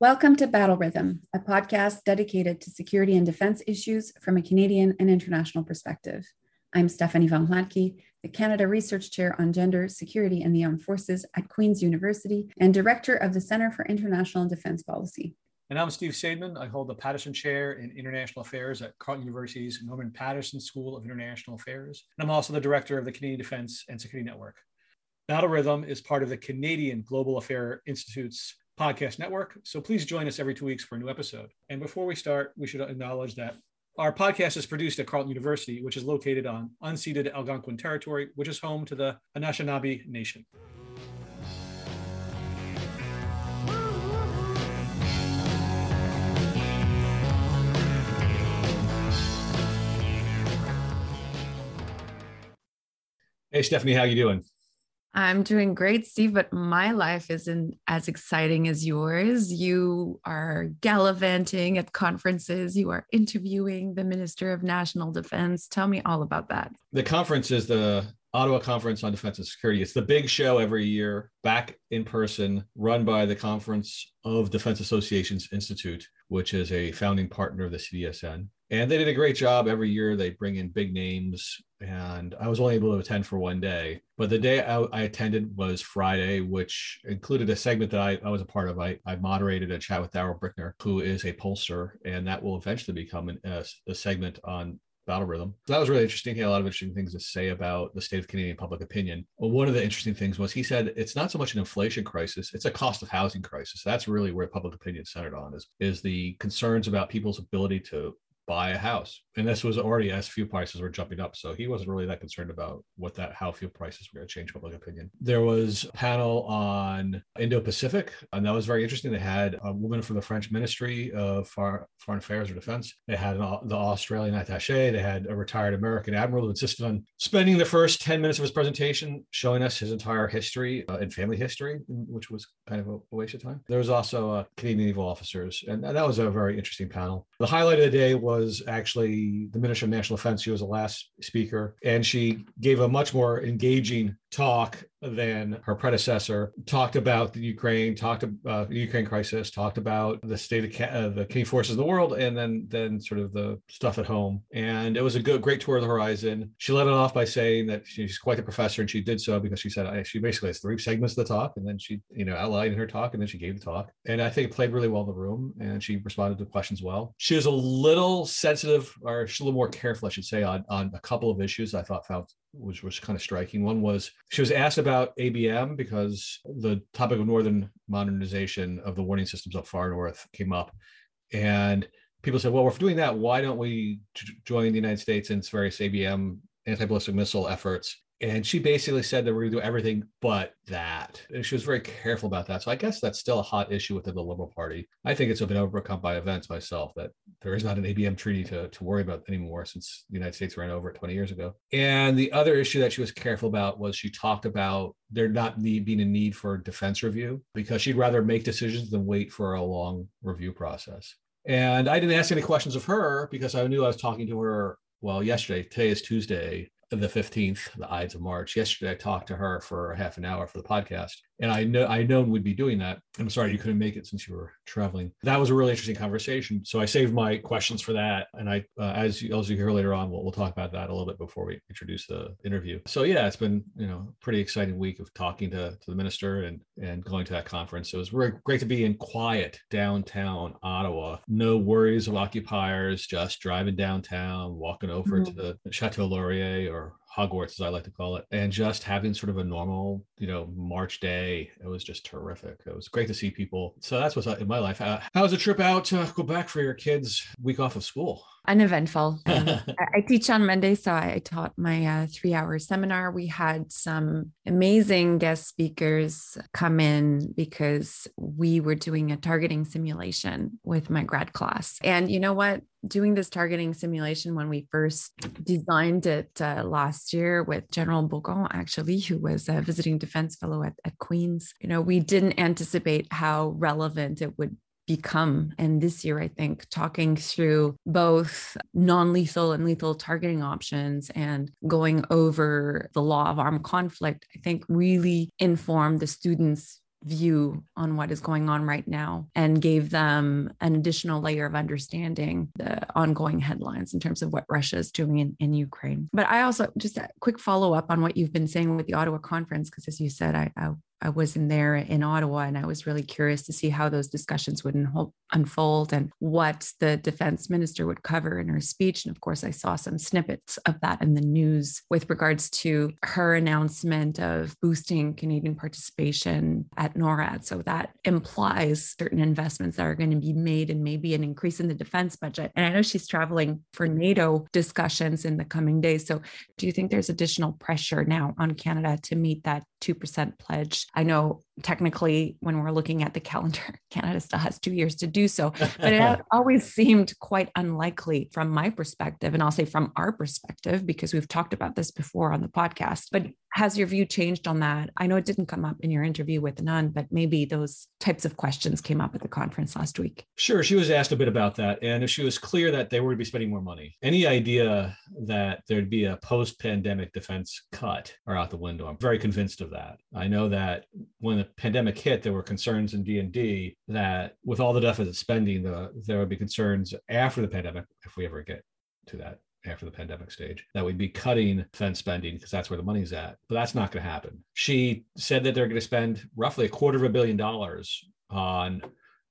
Welcome to Battle Rhythm, a podcast dedicated to security and defense issues from a Canadian and international perspective. I'm Stephanie von Hlatky, the Canada Research Chair on Gender, Security, and the Armed Forces at Queen's University and Director of the Center for International and Defense Policy. And I'm Steve Saideman. I hold the Paterson Chair in International Affairs at Carleton University's Norman Paterson School of International Affairs. And I'm also the Director of the Canadian Defense and Security Network. Battle Rhythm is part of the Canadian Global Affair Institute's podcast network. So please join us every two weeks for a new episode. And before we start, we should acknowledge that our podcast is produced at Carleton University, which is located on unceded Algonquin territory, which is home to the Anishinaabe Nation. Hey Stephanie, how you doing? I'm doing great, Steve, but my life isn't as exciting as yours. You are gallivanting at conferences, you are interviewing the Minister of National Defense. Tell me all about that. The conference is the Ottawa Conference on Defense and Security. It's the big show every year, back in person, run by the Conference of Defense Associations Institute, which is a founding partner of the CDSN. And they did a great job every year. They bring in big names, and I was only able to attend for one day. But the day I, I attended was Friday, which included a segment that I, I was a part of. I, I moderated a chat with Darrell Bricker, who is a pollster, and that will eventually become an, a, a segment on battle rhythm. So that was really interesting. He had a lot of interesting things to say about the state of Canadian public opinion. Well, one of the interesting things was he said it's not so much an inflation crisis, it's a cost of housing crisis. That's really where public opinion centered on is, is the concerns about people's ability to buy a house. And this was already as fuel prices were jumping up. So he wasn't really that concerned about what that how fuel prices were going to change public opinion. There was a panel on Indo-Pacific, and that was very interesting. They had a woman from the French Ministry of Foreign Affairs or Defense. They had an, the Australian attaché. They had a retired American admiral who insisted on spending the first 10 minutes of his presentation showing us his entire history uh, and family history, which was kind of a, a waste of time. There was also uh, Canadian naval officers, and, and that was a very interesting panel. The highlight of the day was actually the Minister of National Defense. She was the last speaker, and she gave a much more engaging talk than her predecessor. Talked about the Ukraine, talked about the Ukraine crisis, talked about the state of uh, the Canadian forces in the world, and then then sort of the stuff at home. And it was a good, great tour of the horizon. She led it off by saying that she's quite the professor, and she did so because she said she basically has three segments of the talk, and then she you know outlined in her talk, and then she gave the talk. And I think it played really well in the room, and she responded to questions well. She was a little sensitive, or she's a little more careful, I should say, on on a couple of issues I thought found which was kind of striking. One was she was asked about ABM because the topic of northern modernization of the warning systems up far north came up, and people said, "Well, if we're doing that, why don't we join the United States in its various ABM anti-ballistic missile efforts?" And she basically said that we're going to do everything but that. And she was very careful about that. So I guess that's still a hot issue within the Liberal Party. I think it's been overcome by events myself that there is not an ABM treaty to, to worry about anymore since the United States ran over it 20 years ago. And the other issue that she was careful about was she talked about there not need, being a need for defense review because she'd rather make decisions than wait for a long review process. And I didn't ask any questions of her because I knew I was talking to her well yesterday. Today is Tuesday the 15th, the Ides of March. Yesterday, I talked to her for half an hour for the podcast, and I know I known we'd be doing that. I'm sorry you couldn't make it since you were traveling. That was a really interesting conversation. So I saved my questions for that, and I, uh, as you, as you hear later on, we'll, we'll talk about that a little bit before we introduce the interview. So yeah, it's been you know pretty exciting week of talking to to the minister and and going to that conference. So it was really great to be in quiet downtown Ottawa. No worries of occupiers, just driving downtown, walking over mm-hmm. to the Chateau Laurier or Hogwarts, as I like to call it, and just having sort of a normal, you know, March day. It was just terrific. It was great to see people. So that's what's in my life. How, how was the trip out to Quebec for your kids' week off of school? Uneventful. I teach on Monday, so I taught my uh, three hour seminar. We had some amazing guest speakers come in because we were doing a targeting simulation with my grad class. And you know what? Doing this targeting simulation when we first designed it uh, last year with General Baugon, actually, who was a visiting defense fellow at, at Queen's, you know, we didn't anticipate how relevant it would become. And this year, I think talking through both non lethal and lethal targeting options and going over the law of armed conflict, I think really informed the students view on what is going on right now and gave them an additional layer of understanding the ongoing headlines in terms of what Russia is doing in, in Ukraine. But I also just a quick follow up on what you've been saying with the Ottawa conference, because as you said, I, I I was in there in Ottawa, and I was really curious to see how those discussions would unfold and what the defense minister would cover in her speech. And of course, I saw some snippets of that in the news with regards to her announcement of boosting Canadian participation at NORAD. So that implies certain investments that are going to be made and maybe an increase in the defense budget. And I know she's traveling for NATO discussions in the coming days. So do you think there's additional pressure now on Canada to meet that 2% pledge I know technically when we're looking at the calendar canada still has two years to do so but it always seemed quite unlikely from my perspective and i'll say from our perspective because we've talked about this before on the podcast. But has your view changed on that? I know it didn't come up in your interview with nunn but maybe those types of questions came up at the conference last week. Sure she was asked a bit about that and if she was clear that they were to be spending more money. Any idea that there'd be a post-pandemic defense cut are out the window? I'm very convinced of that. I know that when the pandemic hit, there were concerns in DND that with all the deficit spending, the, there would be concerns after the pandemic, if we ever get to that after the pandemic stage, that we'd be cutting defense spending because that's where the money's at. But that's not going to happen. She said that they're going to spend roughly a quarter of a billion dollars on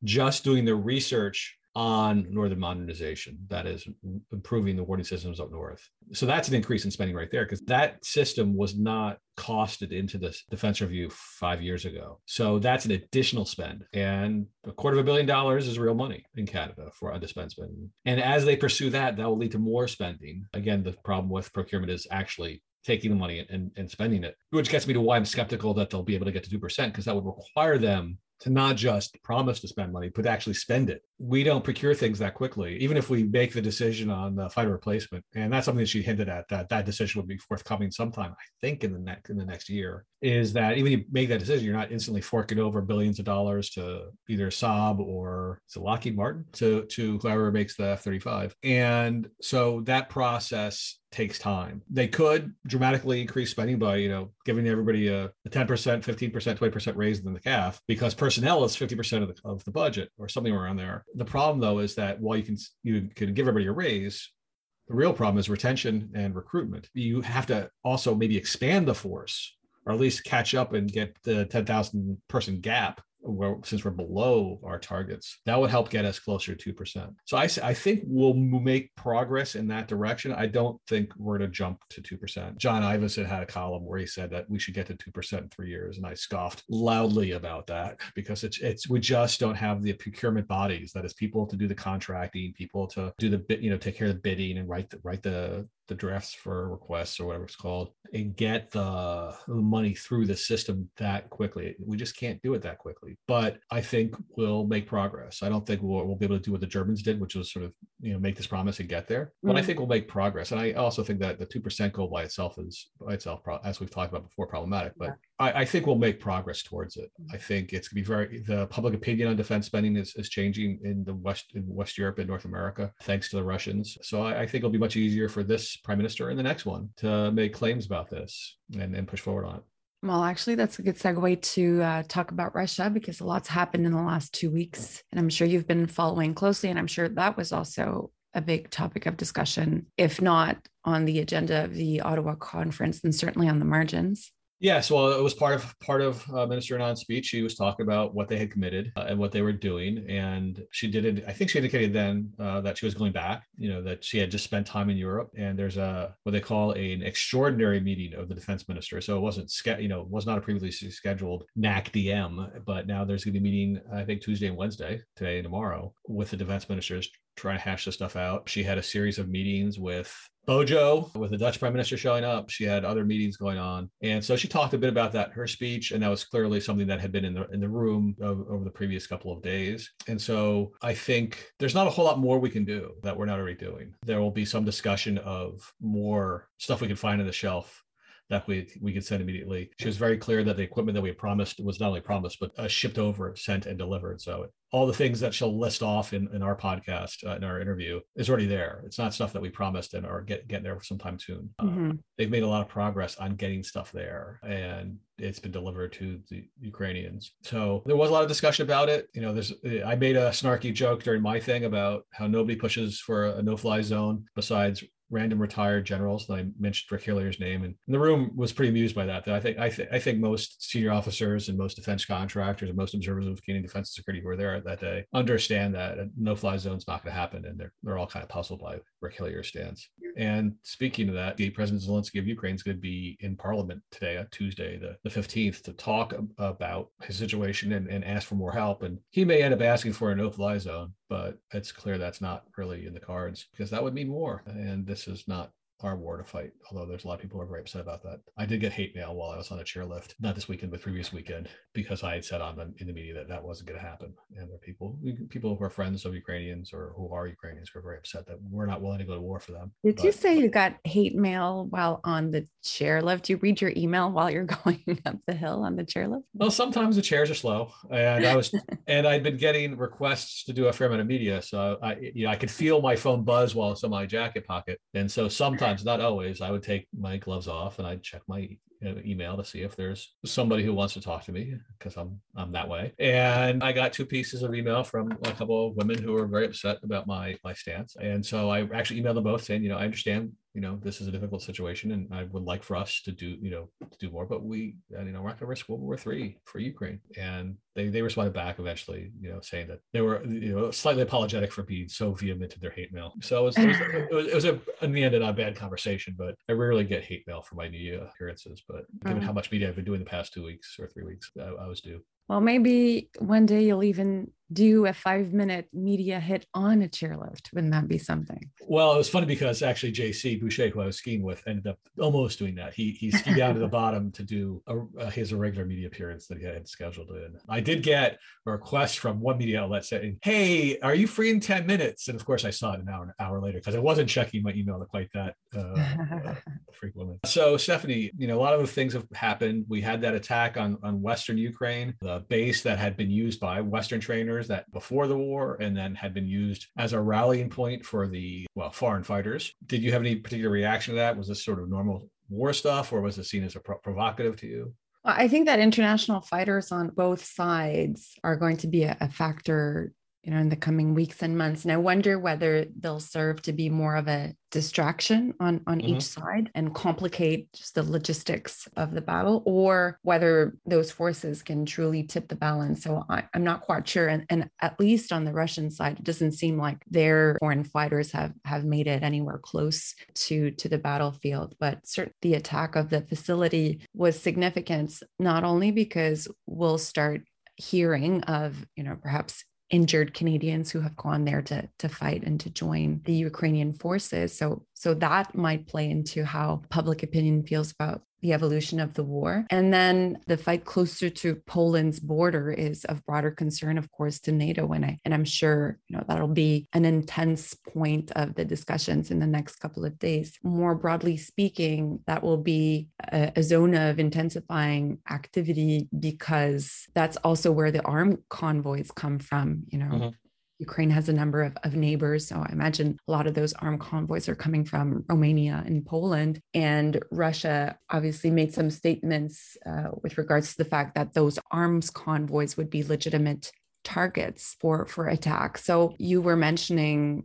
just doing the research on northern modernization that is improving the warning systems up north. So that's an increase in spending right there because that system was not costed into the defense review five years ago. So that's an additional spend and a quarter of a billion dollars is real money in canada for undispense spending. And as they pursue that that will lead to more spending. Again the problem with procurement is actually taking the money and, and spending it, which gets me to why I'm skeptical that they'll be able to get to 2%, because that would require them to not just promise to spend money, but actually spend it. We don't procure things that quickly, even if we make the decision on the fighter replacement. And that's something that she hinted at that that decision would be forthcoming sometime, I think, in the next in the next year. Is that even you make that decision, you're not instantly forking over billions of dollars to either Saab or to Lockheed Martin to to whoever makes the F-35. And so that process takes time. They could dramatically increase spending by, you know, giving everybody a, a 10%, 15%, 20% raise in the CAF because personnel is 50% of the, of the budget or something around there. The problem though is that while you can you can give everybody a raise, the real problem is retention and recruitment. You have to also maybe expand the force or at least catch up and get the 10,000 person gap since we're below our targets, that would help get us closer to 2%. So I, I think we'll make progress in that direction. I don't think we're going to jump to 2%. John Ivison had a column where he said that we should get to 2% in three years. And I scoffed loudly about that because it's, it's, we just don't have the procurement bodies, that is people to do the contracting, people to do the bit, you know, take care of the bidding and write the, write the, the drafts for requests or whatever it's called and get the money through the system that quickly. We just can't do it that quickly. But I think we'll make progress. I don't think we'll, we'll be able to do what the Germans did, which was sort of you know make this promise and get there. But mm-hmm. I think we'll make progress. And I also think that the two percent goal by itself is by itself, as we've talked about before, problematic. But I, I, think we'll make progress towards it. I think it's going to be very the public opinion on defense spending is, is changing in the West in West Europe and North America thanks to the Russians. So I, I think it'll be much easier for this prime minister and the next one to make claims about this and, and push forward on it. Well, actually, that's a good segue to uh, talk about Russia because a lot's happened in the last two weeks. And I'm sure you've been following closely. And I'm sure that was also a big topic of discussion, if not on the agenda of the Ottawa conference, then certainly on the margins. Yes, well, it was part of part of uh, Minister Anand's speech. She was talking about what they had committed uh, and what they were doing, and she did it. I think she indicated then uh, that she was going back. You know that she had just spent time in Europe, and there's a what they call a, an extraordinary meeting of the defense minister. So it wasn't you know was not a previously scheduled NACDM, but now there's going to be a meeting. I think Tuesday and Wednesday, today and tomorrow, with the defense ministers trying to hash this stuff out. She had a series of meetings with Bojo, with the Dutch prime minister showing up. She had other meetings going on. And so she talked a bit about that her speech. And that was clearly something that had been in the in the room of, over the previous couple of days. And so I think there's not a whole lot more we can do that we're not already doing. There will be some discussion of more stuff we can find on the shelf that we we could send immediately. She was very clear that the equipment that we promised was not only promised but uh, shipped over, sent, and delivered. So all the things that she'll list off in, in our podcast uh, in our interview is already there. It's not stuff that we promised and are get getting there sometime soon. Uh, mm-hmm. they've made a lot of progress on getting stuff there, and it's been delivered to the Ukrainians. So there was a lot of discussion about it. You know, there's I made a snarky joke during my thing about how nobody pushes for a no-fly zone besides random retired generals. And I mentioned Rick Hillier's name, and the room was pretty amused by that. That I think I, th- I think most senior officers and most defense contractors and most observers of Canadian defense and security who were there that day understand that a no-fly zone is not going to happen, and they're they're all kind of puzzled by Rick Hillier's stance. And speaking of that, the President Zelensky of Ukraine is going to be in Parliament today, on Tuesday, the, the 15th, to talk about his situation and, and ask for more help. And he may end up asking for a no-fly zone, but it's clear that's not really in the cards because that would mean war. And is not our war to fight. Although there's a lot of people who are very upset about that. I did get hate mail while I was on a chairlift, not this weekend, but previous weekend, because I had said on the, in the media that that wasn't going to happen. And there are people, people who are friends of Ukrainians or who are Ukrainians who are very upset that we're not willing to go to war for them. Did but, you say you got hate mail while on the chairlift? Do you read your email while you're going up the hill on the chairlift? Well, sometimes the chairs are slow, and I was, and I'd been getting requests to do a fair amount of media, so I, you know, I could feel my phone buzz while it's in my jacket pocket, and so sometimes sometimes, not always, I would take my gloves off and I'd check my email to see if there's somebody who wants to talk to me because I'm I'm that way. And I got two pieces of email from a couple of women who were very upset about my my stance. And so I actually emailed them both saying, you know, I understand you know this is a difficult situation and i would like for us to do you know to do more but we uh, you know we're not going to risk world war three for ukraine. And they they responded back eventually you know saying that they were you know slightly apologetic for being so vehement in their hate mail. So it was, it was, it was, it was a, in the end not a bad conversation but i rarely get hate mail for my media appearances but given how much media i've been doing the past two weeks or three weeks i, I was due. Well, maybe one day you'll even do a five minute media hit on a chairlift. Wouldn't that be something? Well, it was funny because actually JC Boucher, who I was skiing with, ended up almost doing that. He he skied down to the bottom to do a, uh, his irregular media appearance that he had scheduled in. I did get a request from one media outlet saying, "Hey, are you free in ten minutes?" And of course, I saw it an hour an hour later because I wasn't checking my email quite that uh, uh, frequently. So, Stephanie, you know, a lot of things have happened. We had that attack on on Western Ukraine, the base that had been used by Western trainers that before the war and then had been used as a rallying point for the well foreign fighters. Did you have any particular reaction to that? Was this sort of normal war stuff, or was it seen as a pro- provocative to you? I think that international fighters on both sides are going to be a, a factor you know in the coming weeks and months. And i wonder whether they'll serve to be more of a distraction on on mm-hmm. each side and complicate just the logistics of the battle or whether those forces can truly tip the balance. So I, am not quite sure. And, and at least on the russian side it doesn't seem like their foreign fighters have have made it anywhere close to to the battlefield. But certainly the attack of the facility was significant not only because we'll start hearing of you know perhaps injured Canadians who have gone there to, to fight and to join the Ukrainian forces. So, so that might play into how public opinion feels about the evolution of the war. And then the fight closer to Poland's border is of broader concern, of course, to NATO. And I and I'm sure you know that'll be an intense point of the discussions in the next couple of days. More broadly speaking, that will be a, a zone of intensifying activity because that's also where the armed convoys come from. You know, mm-hmm. Ukraine has a number of, of neighbors. So I imagine a lot of those armed convoys are coming from Romania and Poland. And Russia obviously made some statements uh, with regards to the fact that those arms convoys would be legitimate targets for for attack. So you were mentioning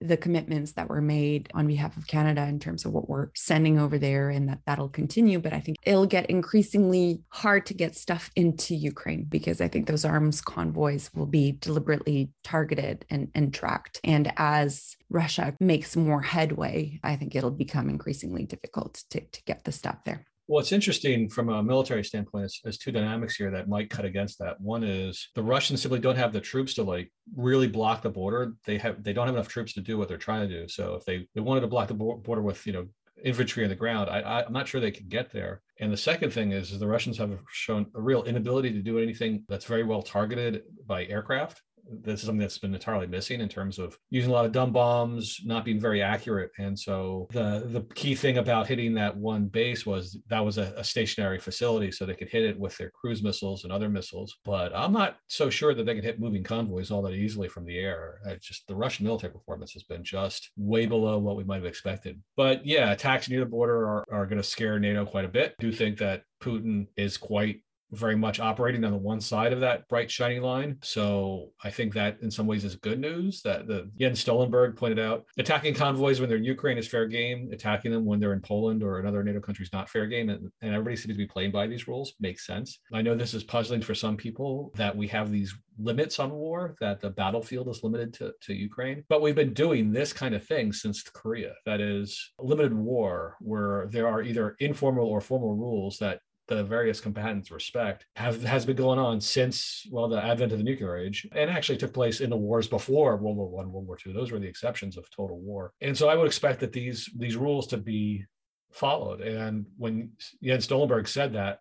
the commitments that were made on behalf of Canada in terms of what we're sending over there and that that'll continue. But I think it'll get increasingly hard to get stuff into Ukraine because I think those arms convoys will be deliberately targeted and, and tracked. And as Russia makes more headway, I think it'll become increasingly difficult to, to get the stuff there. Well, it's interesting from a military standpoint. There's, two dynamics here that might cut against that. One is the Russians simply don't have the troops to like really block the border. They have they don't have enough troops to do what they're trying to do. So if they, they wanted to block the border with you know infantry on the ground, I, I, am not sure they can get there. And the second thing is, is the Russians have shown a real inability to do anything that's very well targeted by aircraft this is something that's been entirely missing in terms of using a lot of dumb bombs, not being very accurate. And so the the key thing about hitting that one base was that was a, a stationary facility, so they could hit it with their cruise missiles and other missiles. But I'm not so sure that they can hit moving convoys all that easily from the air. It's just the Russian military performance has been just way below what we might have expected. But yeah, attacks near the border are, are going to scare NATO quite a bit. I do think that Putin is quite very much operating on the one side of that bright shiny line. So I think that in some ways is good news that the Jens Stoltenberg pointed out attacking convoys when they're in Ukraine is fair game, attacking them when they're in Poland or another NATO country is not fair game. And, and everybody seems to be playing by these rules. Makes sense. I know this is puzzling for some people that we have these limits on war, that the battlefield is limited to, to Ukraine. But we've been doing this kind of thing since Korea. That is limited war, where there are either informal or formal rules that the various combatants respect have has been going on since well the advent of the nuclear age and actually took place in the wars before world war one world war two. Those were the exceptions of total war. And so i would expect that these these rules to be followed. And when jens stoltenberg said that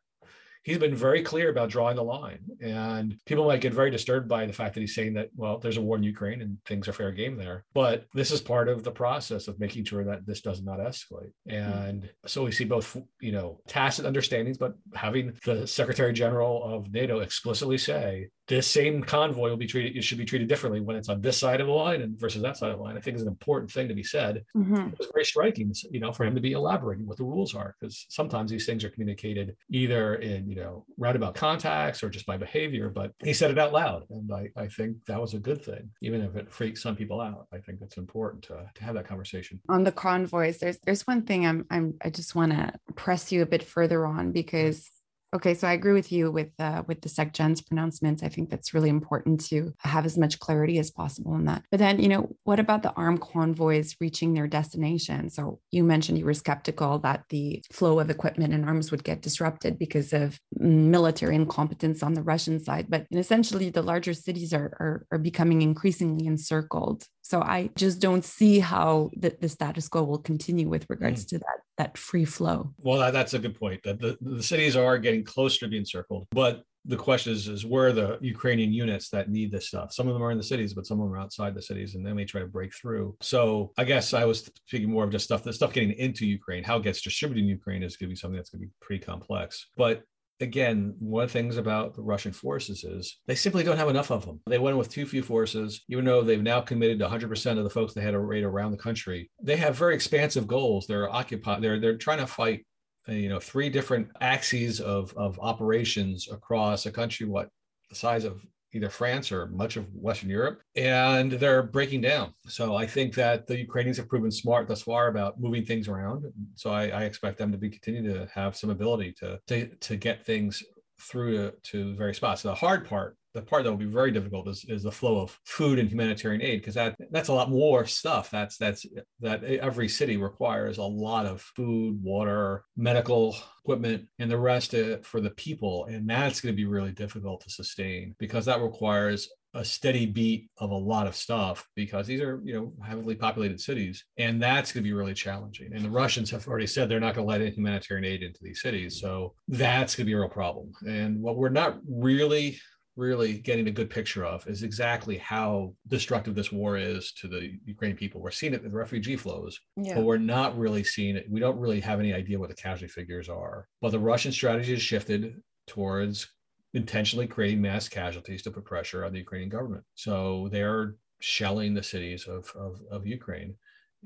he's been very clear about drawing the line. And people might get very disturbed by the fact that he's saying that, well, there's a war in Ukraine and things are fair game there. But this is part of the process of making sure that this does not escalate. And mm-hmm. so we see both, you know, tacit understandings, but having the Secretary General of NATO explicitly say this same convoy will be treated it should be treated differently when it's on this side of the line and versus that side of the line i think is an important thing to be said mm-hmm. it's very striking you know for him to be elaborating what the rules are because sometimes these things are communicated either in you know write about contacts or just by behavior but he said it out loud. And i, I think that was a good thing. Even if it freaks some people out i think it's important to, to have that conversation. On the convoys there's there's one thing i'm, I'm i just want to press you a bit further on because Okay, so I agree with you with uh, with the SecGen's pronouncements. I think that's really important to have as much clarity as possible in that. But then, you know, what about the armed convoys reaching their destination? So you mentioned you were skeptical that the flow of equipment and arms would get disrupted because of military incompetence on the Russian side. But essentially, the larger cities are, are, are becoming increasingly encircled so I just don't see how the, the status quo will continue with regards mm. to that that free flow. Well, that, that's a good point. That the, the cities are getting closer to being circled, but the question is, is where are the Ukrainian units that need this stuff? Some of them are in the cities, but some of them are outside the cities, and they try to break through. So I guess I was speaking more of just stuff, the stuff getting into Ukraine, how it gets distributed in Ukraine is going to be something that's going to be pretty complex. But again, one of the things about the Russian forces is they simply don't have enough of them. They went with too few forces, even though they've now committed 100% of the folks they had raid around the country. They have very expansive goals. They're occupied. They're they're trying to fight, uh, you know, three different axes of of operations across a country what the size of either France or much of Western Europe, and they're breaking down. So I think that the Ukrainians have proven smart thus far about moving things around. So I, I expect them to be continue to have some ability to to, to get things through to, to various spots. So the hard part the part that will be very difficult is, is the flow of food and humanitarian aid because that that's a lot more stuff. That's that's that every city requires a lot of food water medical equipment and the rest uh, for the people and that's going to be really difficult to sustain because that requires a steady beat of a lot of stuff because these are you know heavily populated cities and that's going to be really challenging. And the russians have already said they're not going to let any humanitarian aid into these cities so that's going to be a real problem. And what we're not really really getting a good picture of is exactly how destructive this war is to the Ukrainian people. We're seeing it in refugee flows, yeah. but we're not really seeing it. We don't really have any idea what the casualty figures are. But the Russian strategy has shifted towards intentionally creating mass casualties to put pressure on the Ukrainian government. So they're shelling the cities of, of, of Ukraine,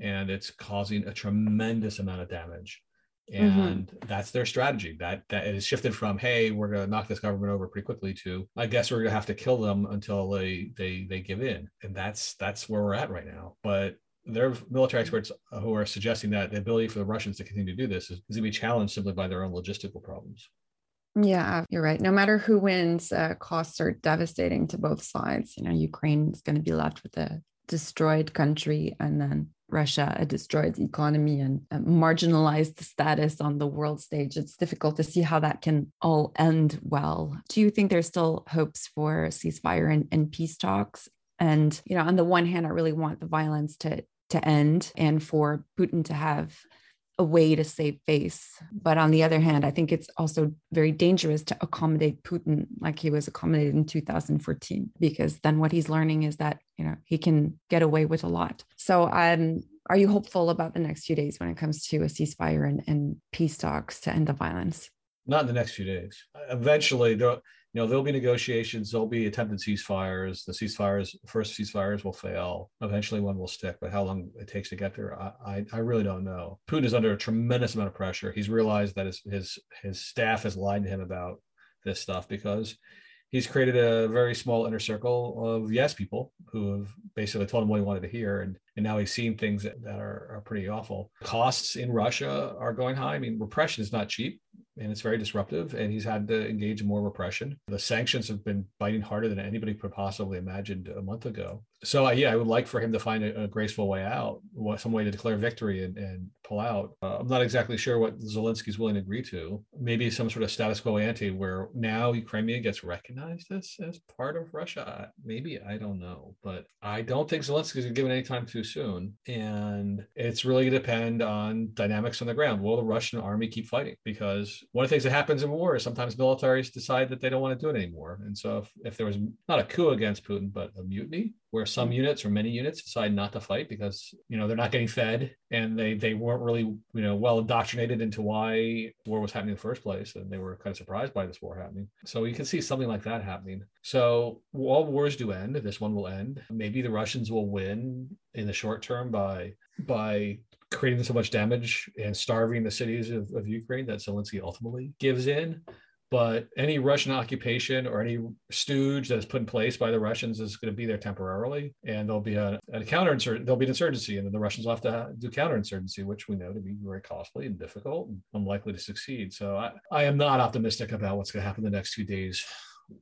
and it's causing a tremendous amount of damage. Mm-hmm. and mm-hmm. that's their strategy that that it has shifted from hey we're going to knock this government over pretty quickly to i guess we're going to have to kill them until they they they give in and that's that's where we're at right now but there are military experts who are suggesting that the ability for the russians to continue to do this is, is going to be challenged simply by their own logistical problems yeah, you're right. No matter who wins, uh, costs are devastating to both sides. You know, Ukraine is going to be left with a destroyed country, and then Russia a destroyed economy and marginalized status on the world stage. It's difficult to see how that can all end well. Do you think there's still hopes for ceasefire and, and peace talks? And you know, on the one hand, I really want the violence to to end and for Putin to have a way to save face. But on the other hand, I think it's also very dangerous to accommodate Putin like he was accommodated in 2014, because then what he's learning is that, you know, he can get away with a lot. So um, are you hopeful about the next few days when it comes to a ceasefire and, and peace talks to end the violence? Not in the next few days. Eventually, there you know there'll be negotiations there'll be attempted ceasefires. The ceasefires first ceasefires will fail. Eventually one will stick but how long it takes to get there i i, I really don't know. Putin is under a tremendous amount of pressure. He's realized that his his his staff has lied to him about this stuff because he's created a very small inner circle of yes people who have basically told him what he wanted to hear and and now he's seen things that, that are, are pretty awful. Costs in russia are going high. I mean repression is not cheap and it's very disruptive. And he's had to engage more repression. The sanctions have been biting harder than anybody could possibly imagined a month ago. So uh, yeah, I would like for him to find a, a graceful way out, some way to declare victory and, and pull out. Uh, I'm not exactly sure what Zelensky's willing to agree to. Maybe some sort of status quo ante, where now Crimea gets recognized as as part of Russia. Maybe I don't know, but I don't think Zelensky's given any time too soon. And it's really going to depend on dynamics on the ground. Will the Russian army keep fighting? Because one of the things that happens in war is sometimes militaries decide that they don't want to do it anymore. And so if, if there was not a coup against Putin, but a mutiny, where some mm. units or many units decide not to fight because you know they're not getting fed and they they weren't really you know well indoctrinated into why war was happening in the first place and they were kind of surprised by this war happening so you can see something like that happening so all wars do end this one will end maybe the russians will win in the short term by by creating so much damage and starving the cities of, of ukraine that zelensky ultimately gives in but any Russian occupation or any stooge that is put in place by the Russians is going to be there temporarily, and there'll be a, a counterinsurgency. There'll be an insurgency, and then the Russians will have to do counterinsurgency, which we know to be very costly and difficult and unlikely to succeed. So I, I am not optimistic about what's going to happen the next few days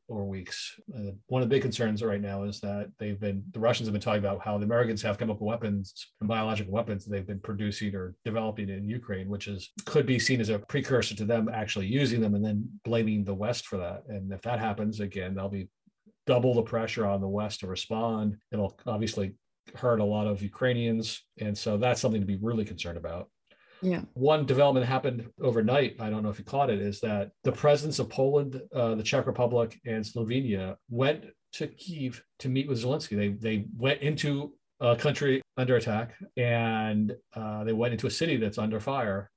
or weeks. Uh, one of the big concerns right now is that they've been the Russians have been talking about how the Americans have chemical weapons and biological weapons they've been producing or developing in Ukraine, which is could be seen as a precursor to them actually using them and then blaming the West for that. And if that happens again, they'll be double the pressure on the West to respond. It'll obviously hurt a lot of Ukrainians, and so that's something to be really concerned about. Yeah. One development happened overnight. I don't know if you caught it. Is that the presidents of Poland, uh, the Czech Republic, and Slovenia went to Kiev to meet with Zelensky. They they went into a country under attack, and uh, they went into a city that's under fire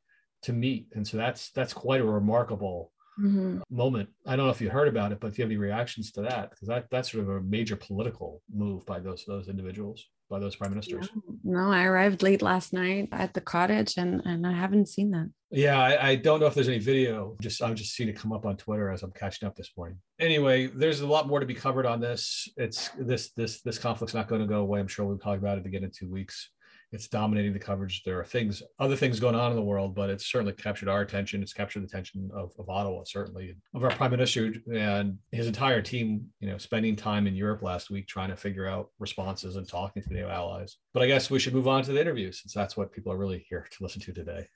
to meet. And so that's that's quite a remarkable mm-hmm. moment. I don't know if you heard about it, but do you have any reactions to that? Because that that's sort of a major political move by those those individuals by those prime ministers. No, I arrived late last night at the cottage and, and I haven't seen that. Yeah, I, I, don't know if there's any video. Just I've just seen it come up on Twitter as I'm catching up this morning. Anyway, there's a lot more to be covered on this. It's this this this conflict's not going to go away. I'm sure we'll talk about it again in two weeks it's dominating the coverage. There are things, other things going on in the world, but it's certainly captured our attention. It's captured the attention of, of Ottawa, certainly, of our prime minister and his entire team, you know, spending time in Europe last week trying to figure out responses and talking to the allies. But I guess we should move on to the interview since that's what people are really here to listen to today.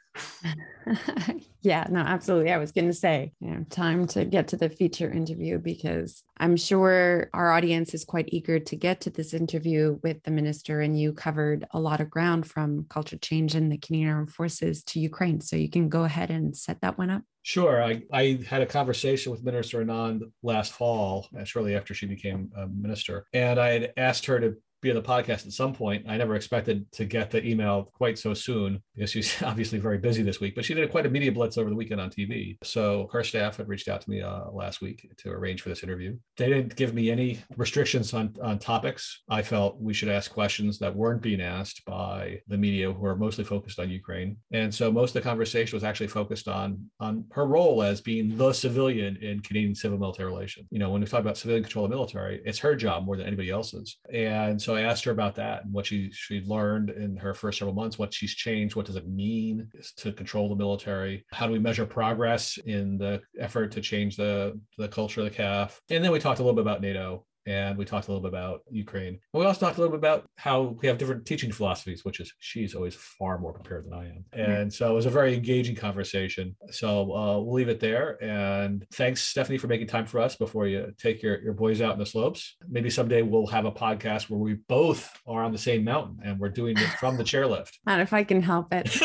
yeah, no, absolutely. I was going to say, you know, time to get to the feature interview because I'm sure our audience is quite eager to get to this interview with the minister. And you covered a lot of ground from culture change in the Canadian Armed Forces to Ukraine. So you can go ahead and set that one up. Sure. I, I had a conversation with Minister Anand last fall, uh, shortly after she became a minister. And I had asked her to be on the podcast at some point. I never expected to get the email quite so soon because she's obviously very busy this week, but she did quite a media blitz over the weekend on TV. So her staff had reached out to me uh, last week to arrange for this interview. They didn't give me any restrictions on, on topics. I felt we should ask questions that weren't being asked by the media who are mostly focused on Ukraine. And so most of the conversation was actually focused on, on her role as being the civilian in Canadian civil military relations. You know, when we talk about civilian control of the military, it's her job more than anybody else's. And so I asked her about that and what she she learned in her first several months, what she's changed, what does it mean to control the military, how do we measure progress in the effort to change the the culture of the CAF, and then we talked a little bit about NATO and we talked a little bit about Ukraine. And we also talked a little bit about how we have different teaching philosophies, which is she's always far more prepared than I am. And so it was a very engaging conversation. So uh, we'll leave it there. And thanks, Stephanie, for making time for us before you take your, your boys out in the slopes. Maybe someday we'll have a podcast where we both are on the same mountain and we're doing it from the chairlift. Not if I can help it.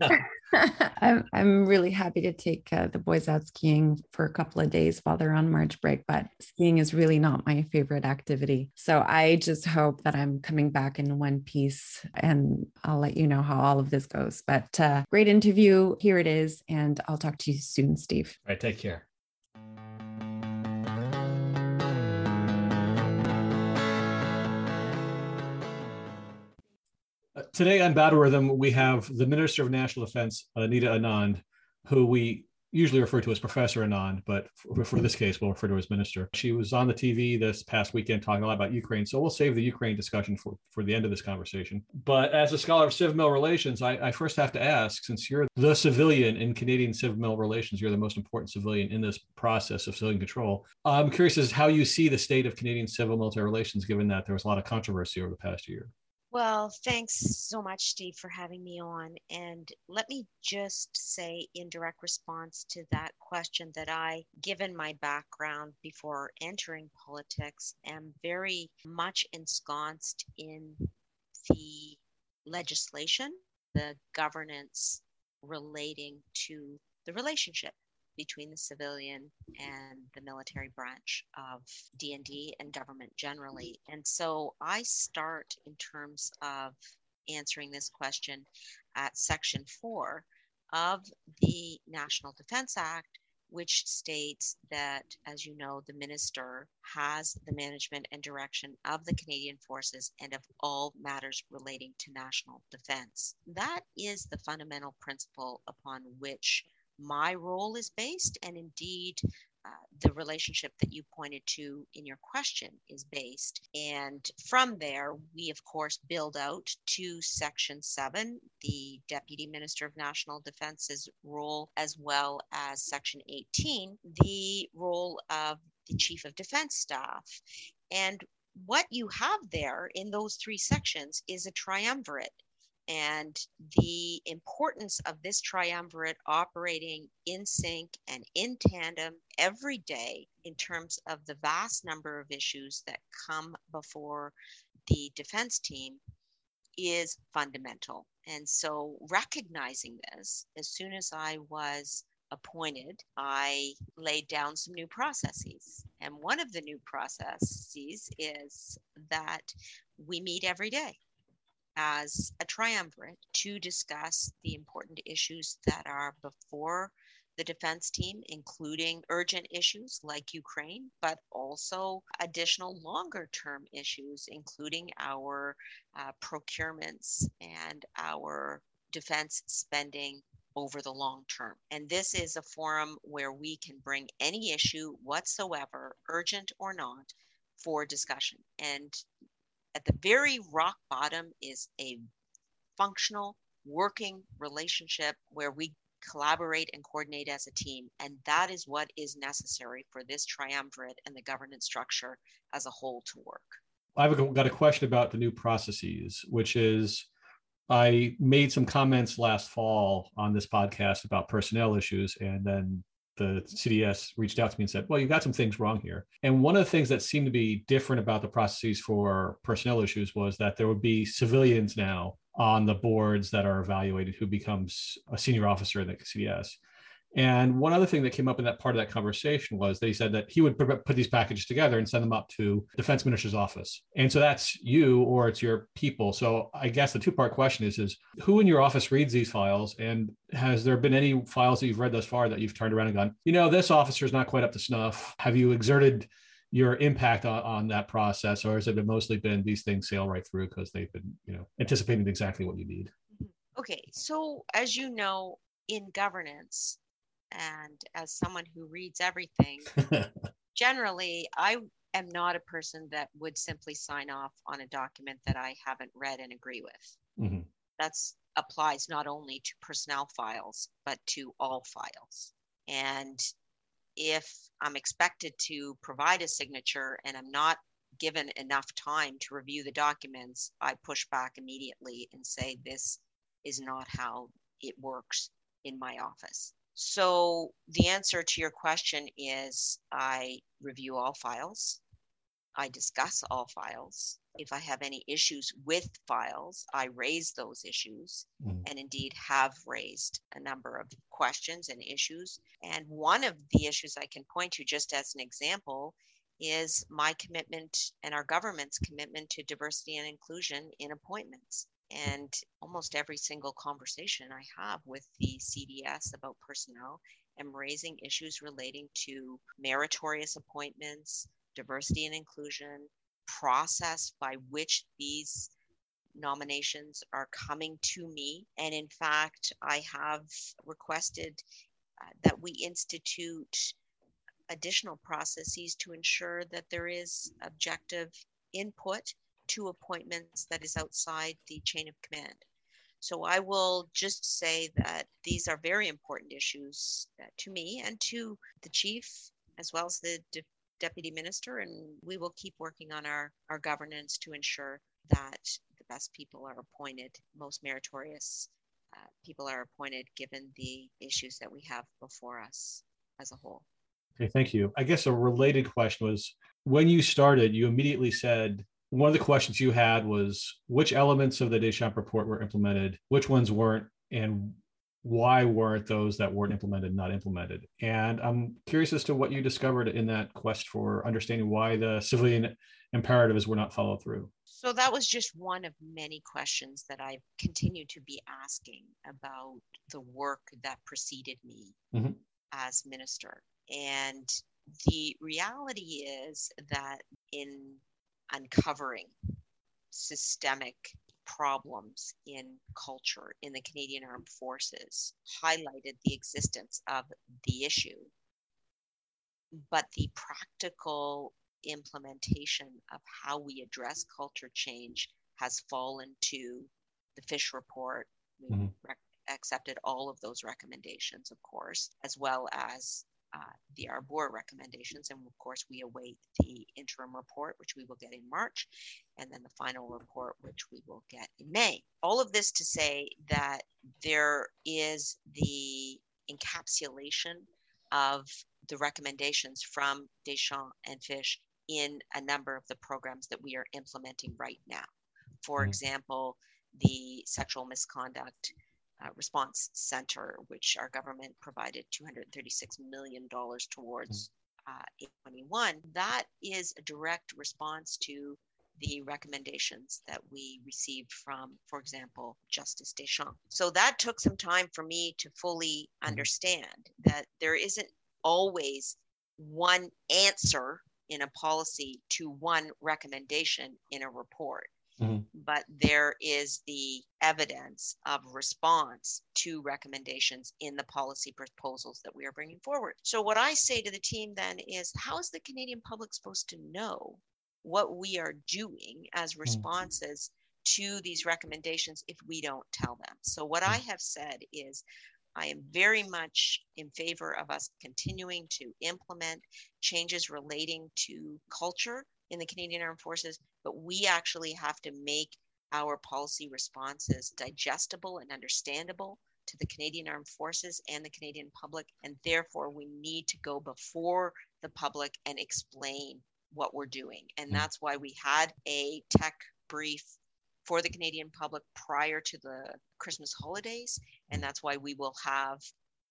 I'm, I'm really happy to take uh, the boys out skiing for a couple of days while they're on March break, but skiing is really not my favorite activity. So I just hope that I'm coming back in one piece and I'll let you know how all of this goes. But uh, great interview. Here it is. And I'll talk to you soon, Steve. All right. Take care. Today on Battle Rhythm, we have the Minister of National Defense, Anita Anand, who we usually refer to as Professor Anand, but for, for, this case, we'll refer to as Minister. She was on the TV this past weekend talking a lot about Ukraine. So we'll save the Ukraine discussion for, for the end of this conversation. But as a scholar of civil mil relations, I, I first have to ask since you're the civilian in Canadian civil mil relations, you're the most important civilian in this process of civilian control. I'm curious as how you see the state of Canadian civil military relations, given that there was a lot of controversy over the past year. Well, thanks so much, Steve, for having me on. And let me just say, in direct response to that question, that I, given my background before entering politics, am very much ensconced in the legislation, the governance relating to the relationship between the civilian and the military branch of DND and government generally. And so I start in terms of answering this question at section 4 of the National Defense Act which states that, as you know, the minister has the management and direction of the Canadian forces and of all matters relating to national defense. That is the fundamental principle upon which my role is based, and indeed, uh, the relationship that you pointed to in your question is based. And from there, we of course build out to Section 7, the Deputy Minister of National Defense's role, as well as Section 18, the role of the Chief of Defense Staff. And what you have there in those three sections is a triumvirate and the importance of this triumvirate operating in sync and in tandem every day in terms of the vast number of issues that come before the defense team is fundamental. And so, recognizing this, as soon as I was appointed, I laid down some new processes. And one of the new processes is that we meet every day as a triumvirate to discuss the important issues that are before the defense team, including urgent issues like Ukraine, but also additional longer term issues, including our uh, procurements and our defense spending over the long term. And this is a forum where we can bring any issue whatsoever, urgent or not, for discussion. And at the very rock bottom is a functional working relationship where we collaborate and coordinate as a team. And that is what is necessary for this triumvirate and the governance structure as a whole to work. I've got a question about the new processes, which is I made some comments last fall on this podcast about personnel issues, and then the CDS reached out to me and said, Well, you got some things wrong here. And one of the things that seemed to be different about the processes for personnel issues was that there would be civilians now on the boards that are evaluated who becomes a senior officer in the CDS. And one other thing that came up in that part of that conversation was they said that he would put these packages together and send them up to defense minister's office. And so that's you or it's your people. So I guess the two part question is, is who in your office reads these files? And has there been any files that you've read thus far that you've turned around and gone, you know, this officer is not quite up to snuff? Have you exerted your impact on, on that process or has it been mostly been these things sail right through because they've been, you know, anticipating exactly what you need? Mm-hmm. Okay. So as you know, in governance, and as someone who reads everything, generally, I am not a person that would simply sign off on a document that I haven't read and agree with. Mm-hmm. That's applies not only to personnel files, but to all files. And if I'm expected to provide a signature and I'm not given enough time to review the documents, I push back immediately and say, this is not how it works in my office. So the answer to your question is I review all files. I discuss all files. If I have any issues with files, I raise those issues mm. and indeed have raised a number of questions and issues. And one of the issues I can point to, just as an example, is my commitment and our government's commitment to diversity and inclusion in appointments. And almost every single conversation I have with the CDS about personnel am raising issues relating to meritorious appointments, diversity and inclusion, process by which these nominations are coming to me. And in fact, I have requested uh, that we institute additional processes to ensure that there is objective input to appointments that is outside the chain of command. So I will just say that these are very important issues uh, to me and to the chief, as well as the de- deputy minister. And we will keep working on our, our governance to ensure that the best people are appointed, most meritorious uh, people are appointed, given the issues that we have before us as a whole. Okay, thank you. I guess a related question was when you started, you immediately said one of the questions you had was which elements of the Deschamps report were implemented, which ones weren't, and why weren't those that weren't implemented not implemented? And I'm curious as to what you discovered in that quest for understanding why the civilian imperatives were not followed through. So that was just one of many questions that I've continued to be asking about the work that preceded me mm-hmm. as minister. And the reality is that in uncovering systemic problems in culture in the Canadian Armed Forces highlighted the existence of the issue. But the practical implementation of how we address culture change has fallen to the Fish report. We mm-hmm. rec- accepted all of those recommendations, of course, as well as uh, the Arbour recommendations. And of course, we await the interim report, which we will get in March, and then the final report, which we will get in May. All of this to say that there is the encapsulation of the recommendations from Deschamps and Fish in a number of the programs that we are implementing right now. For mm-hmm. example, the sexual misconduct uh, response center, which our government provided $236 million towards uh, 821. That is a direct response to the recommendations that we received from, for example, Justice Deschamps. So that took some time for me to fully mm-hmm. understand that there isn't always one answer in a policy to one recommendation in a report. Mm-hmm. But there is the evidence of response to recommendations in the policy proposals that we are bringing forward. So, what I say to the team then is how is the Canadian public supposed to know what we are doing as mm-hmm. responses to these recommendations if we don't tell them? So, what I mm-hmm. have said is I am very much in favor of us continuing to implement changes relating to culture in the Canadian Armed Forces, but we actually have to make our policy responses digestible and understandable to the Canadian Armed Forces and the Canadian public. And therefore, we need to go before the public and explain what we're doing. And mm. that's why we had a tech brief for the Canadian public prior to the Christmas holidays. And that's why we will have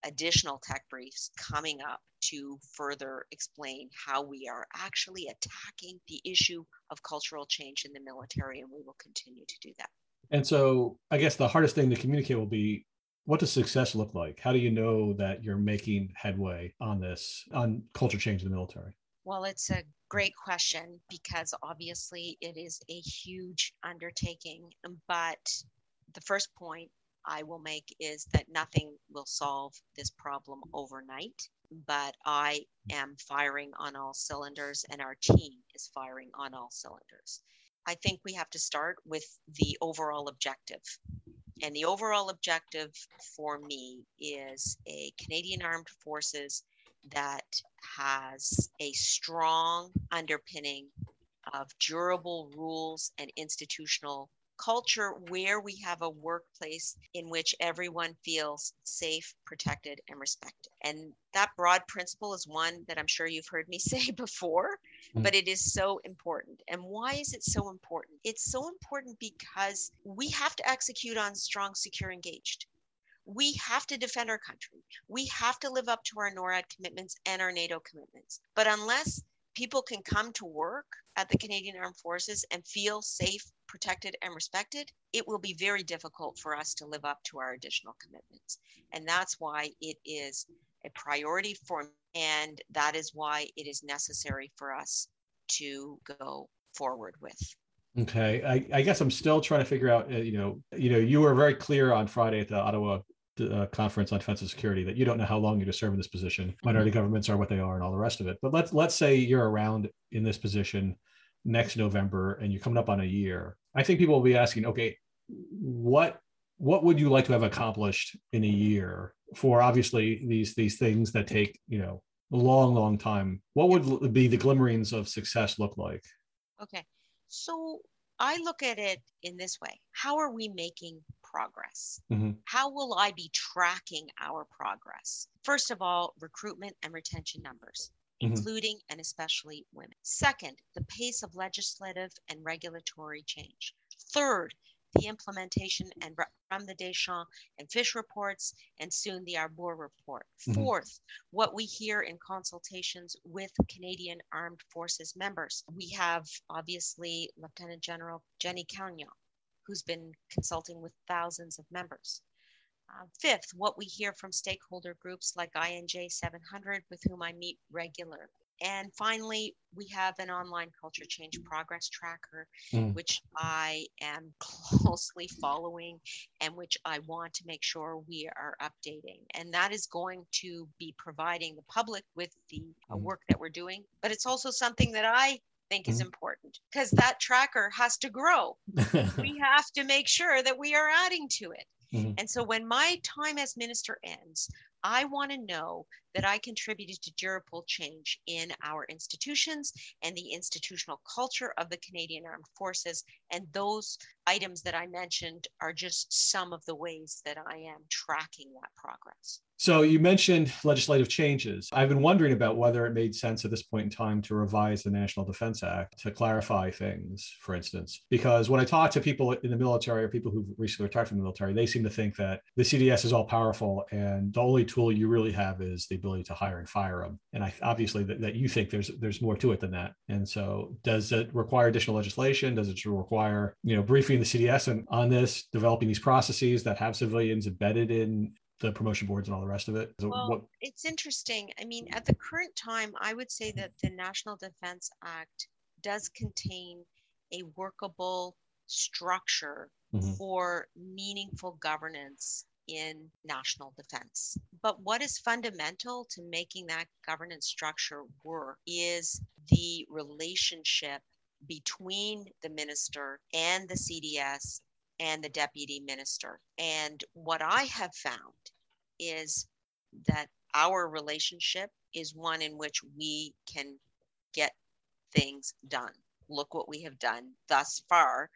additional tech briefs coming up to further explain how we are actually attacking the issue of cultural change in the military, and we will continue to do that. And so, I guess the hardest thing to communicate will be what does success look like? How do you know that you're making headway on this, on culture change in the military? Well, it's a great question because obviously it is a huge undertaking. But the first point I will make is that nothing will solve this problem overnight, but I am firing on all cylinders and our team is firing on all cylinders. I think we have to start with the overall objective. And the overall objective for me is a Canadian Armed Forces that has a strong underpinning of durable rules and institutional culture where we have a workplace in which everyone feels safe, protected, and respected. And that broad principle is one that I'm sure you've heard me say before, mm-hmm. but it is so important. And why is it so important? It's so important because we have to execute on strong, secure, engaged. We have to defend our country. We have to live up to our NORAD commitments and our NATO commitments. But unless people can come to work at the Canadian Armed Forces and feel safe, protected, and respected, it will be very difficult for us to live up to our additional commitments. And that's why it is a priority for me, and that is why it is necessary for us to go forward with. Okay, I, I guess I'm still trying to figure out. Uh, you know, you know, you were very clear on Friday at the Ottawa uh, conference on defense and security that you don't know how long you're to serve in this position. Minority mm-hmm. governments are what they are, and all the rest of it. But let's let's say you're around in this position next November, and you're coming up on a year. I think people will be asking, okay, what what would you like to have accomplished in a year for obviously these these things that take you know a long long time what would be the glimmerings of success look like okay so i look at it in this way how are we making progress? Mm-hmm. How will I be tracking our progress? First of all, recruitment and retention numbers. Mm-hmm. Including and especially women. Second, the pace of legislative and regulatory change. Third, the implementation and from the Deschamps and Fish reports, and soon the Arbour report. Mm-hmm. Fourth, what we hear in consultations with Canadian Armed Forces members. We have obviously Lieutenant General Jennie Carignan, who's been consulting with thousands of members. Uh, fifth, what we hear from stakeholder groups like INJ 700, with whom I meet regularly. And finally, we have an online culture change progress tracker, mm. which I am closely following and which I want to make sure we are updating. And that is going to be providing the public with the uh, mm. work that we're doing. But it's also something that I think mm-hmm. is important because that tracker has to grow. we have to make sure that we are adding to it. Mm-hmm. And so when my time as minister ends, I want to know that I contributed to durable change in our institutions and the institutional culture of the Canadian Armed Forces. And those items that I mentioned are just some of the ways that I am tracking that progress. So you mentioned legislative changes. I've been wondering about whether it made sense at this point in time to revise the National Defense Act to clarify things, for instance, because when I talk to people in the military or people who've recently retired from the military, they seem to think that the CDS is all powerful and the only tool you really have is the ability to hire and fire them. And I obviously that, that you think there's there's more to it than that. And so does it require additional legislation? Does it require, you know, briefing the CDS and on this, developing these processes that have civilians embedded in the promotion boards and all the rest of it? Well, what... it's interesting. I mean, at the current time, I would say that the National Defense Act does contain a workable structure mm-hmm. for meaningful governance in national defense. But what is fundamental to making that governance structure work is the relationship between the minister and the CDS and the deputy minister. And what I have found is that our relationship is one in which we can get things done. Look what we have done thus far.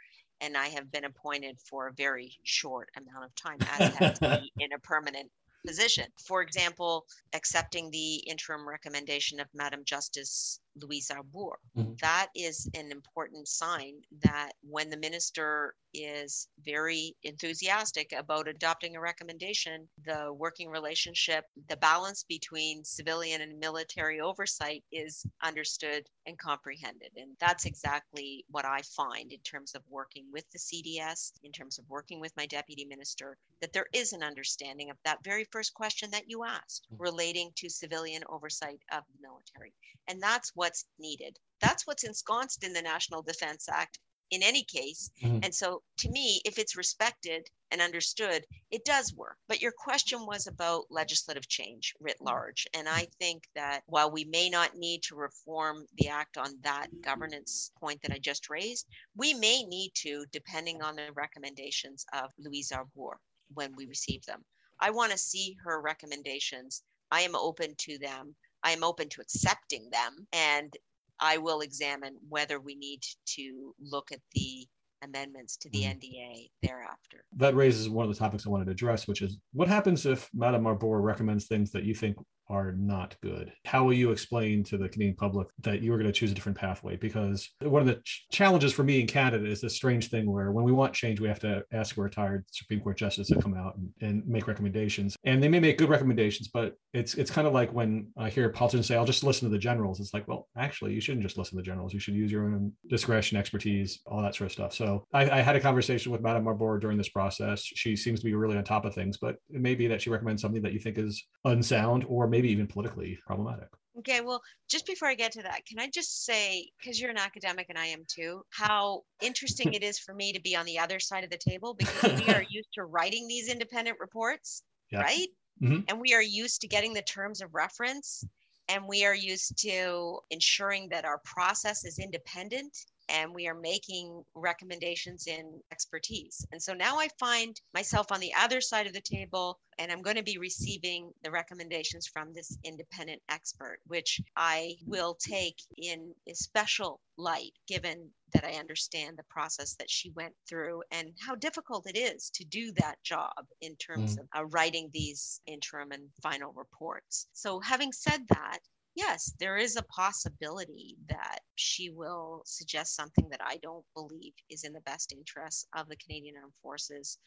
And I have been appointed for a very short amount of time as has in a permanent position. For example, accepting the interim recommendation of Madam Justice Louise Arbour. Mm-hmm. That is an important sign that when the minister is very enthusiastic about adopting a recommendation, the working relationship, the balance between civilian and military oversight is understood and comprehended. And that's exactly what I find in terms of working with the CDS, in terms of working with my deputy minister, that there is an understanding of that very first question that you asked mm-hmm. relating to civilian oversight of the military. And that's what's needed. That's what's ensconced in the National Defense Act in any case. Mm-hmm. And so to me, if it's respected and understood, it does work. But your question was about legislative change writ mm-hmm. large. And I think that while we may not need to reform the act on that governance point that I just raised, we may need to, depending on the recommendations of Louise Arbour when we receive them. I want to see her recommendations. I am open to them I'm open to accepting them and I will examine whether we need to look at the amendments to the mm. NDA thereafter. That raises one of the topics I wanted to address, which is what happens if Madame Arbour recommends things that you think are not good. How will you explain to the Canadian public that you are going to choose a different pathway? Because one of the ch- challenges for me in Canada is this strange thing where when we want change, we have to ask a retired Supreme Court justice to come out and, and make recommendations. And they may make good recommendations, but it's it's kind of like when I hear politicians say, "I'll just listen to the generals." It's like, well, actually, you shouldn't just listen to the generals. You should use your own discretion, expertise, all that sort of stuff. So I, I had a conversation with Madame Arbour during this process. She seems to be really on top of things, but it may be that she recommends something that you think is unsound or maybe even politically problematic. Okay, well, just before I get to that, can I just say, because you're an academic and I am too, how interesting it is for me to be on the other side of the table because we are used to writing these independent reports, yeah. right? Mm-hmm. And we are used to getting the terms of reference and we are used to ensuring that our process is independent and we are making recommendations in expertise. And so now I find myself on the other side of the table and I'm going to be receiving the recommendations from this independent expert, which I will take in a special light, given that I understand the process that she went through and how difficult it is to do that job in terms mm. of uh, writing these interim and final reports. So, having said that, yes, there is a possibility that she will suggest something that I don't believe is in the best interest of the Canadian Armed Forces,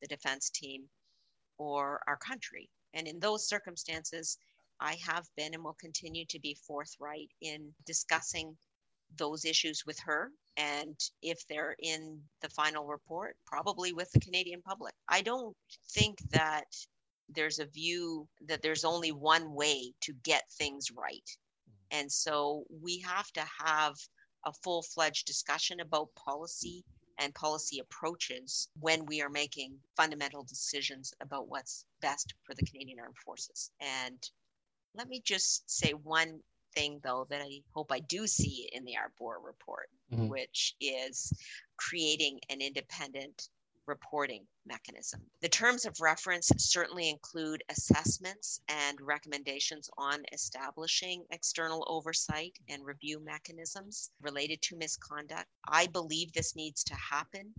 the defense team, or our country. And in those circumstances, I have been and will continue to be forthright in discussing those issues with her. And if they're in the final report, probably with the Canadian public. I don't think that there's a view that there's only one way to get things right. And so we have to have a full fledged discussion about policy and policy approaches when we are making fundamental decisions about what's best for the Canadian Armed Forces. And let me just say one thing, though, that I hope I do see in the Arbour report, mm-hmm. which is creating an independent reporting mechanism. The terms of reference certainly include assessments and recommendations on establishing external oversight and review mechanisms related to misconduct. I believe this needs to happen.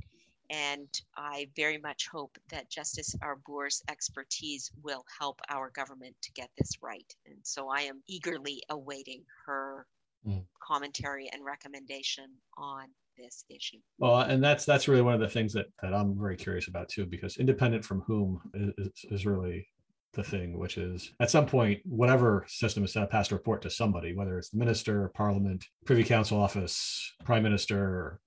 And I very much hope that Justice Arbour's expertise will help our government to get this right. And so I am eagerly awaiting her mm. commentary and recommendation on this issue. Well, and that's that's really one of the things that that I'm very curious about too, because independent from whom is, is really the thing, which is at some point, whatever system is set up has to report to somebody, whether it's the minister, parliament, privy council office, prime minister.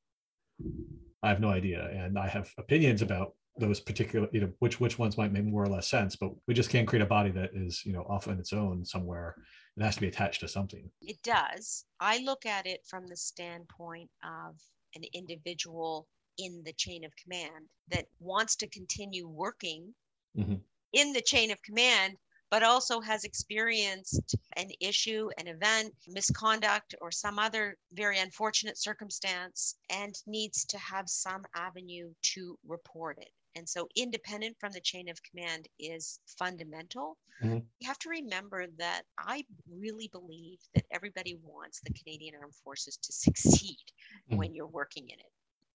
I have no idea. And I have opinions about those particular, you know, which which ones might make more or less sense, but we just can't create a body that is, you know, off on its own somewhere. It has to be attached to something. It does. I look at it from the standpoint of an individual in the chain of command that wants to continue working mm-hmm. in the chain of command but also has experienced an issue, an event, misconduct, or some other very unfortunate circumstance and needs to have some avenue to report it. And so, independent from the chain of command is fundamental. Mm-hmm. You have to remember that I really believe that everybody wants the Canadian Armed Forces to succeed mm-hmm. when you're working in it.